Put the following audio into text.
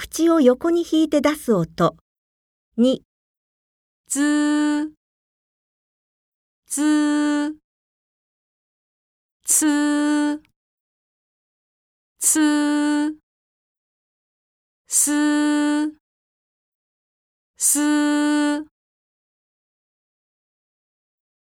口を横に引いて出す音。2、ずー、ずー、つー、つー、すー、すー。